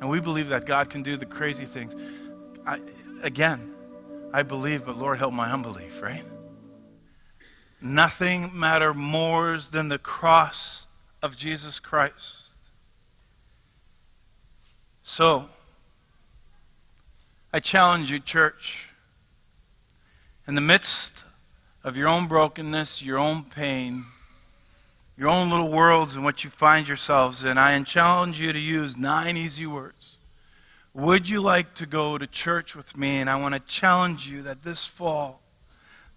And we believe that God can do the crazy things. I, again, I believe, but Lord, help my unbelief, right? Nothing matter more than the cross of Jesus Christ. So, I challenge you, church, in the midst of your own brokenness, your own pain, your own little worlds and what you find yourselves in, I challenge you to use nine easy words. Would you like to go to church with me? And I want to challenge you that this fall,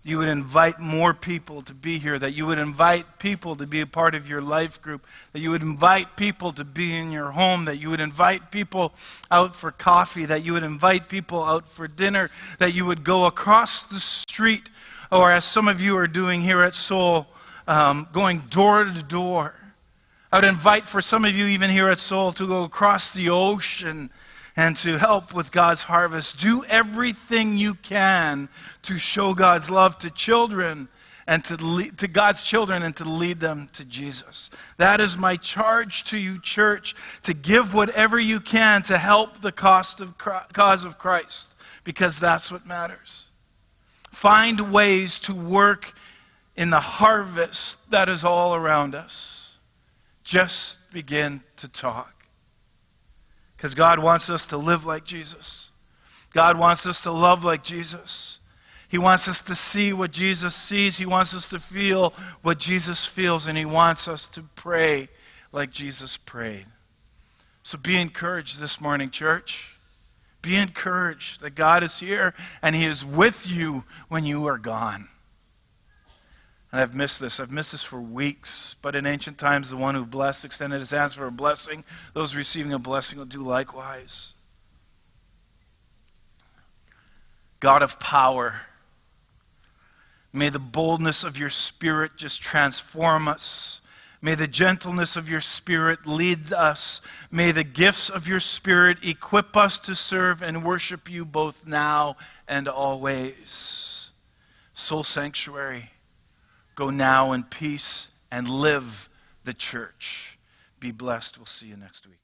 you would invite more people to be here, that you would invite people to be a part of your life group, that you would invite people to be in your home, that you would invite people out for coffee, that you would invite people out for dinner, that you would go across the street, or as some of you are doing here at Soul, um, going door to door. I would invite for some of you, even here at Soul, to go across the ocean and to help with God's harvest. Do everything you can to show God's love to children and to, lead, to God's children and to lead them to Jesus. That is my charge to you, church, to give whatever you can to help the cost of, cause of Christ, because that's what matters. Find ways to work in the harvest that is all around us. Just begin to talk. Because God wants us to live like Jesus. God wants us to love like Jesus. He wants us to see what Jesus sees. He wants us to feel what Jesus feels. And He wants us to pray like Jesus prayed. So be encouraged this morning, church. Be encouraged that God is here and He is with you when you are gone. And I've missed this. I've missed this for weeks. But in ancient times, the one who blessed extended his hands for a blessing. Those receiving a blessing will do likewise. God of power, may the boldness of your spirit just transform us. May the gentleness of your spirit lead us. May the gifts of your spirit equip us to serve and worship you both now and always. Soul Sanctuary. Go now in peace and live the church. Be blessed. We'll see you next week.